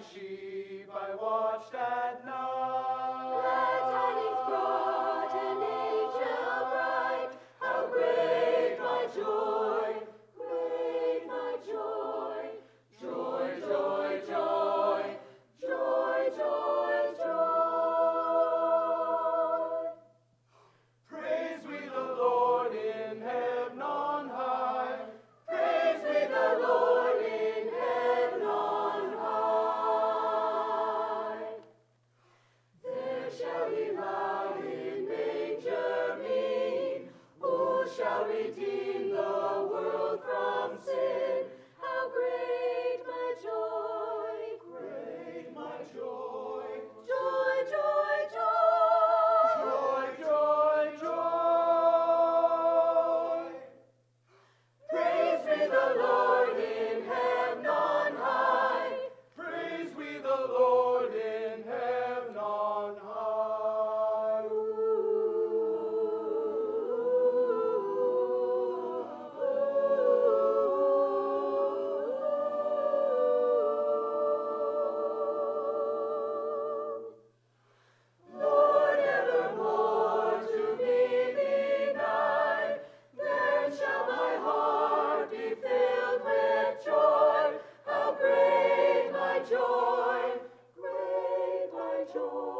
sheep I watched at night. shall redeem the world. joy, great thy joy.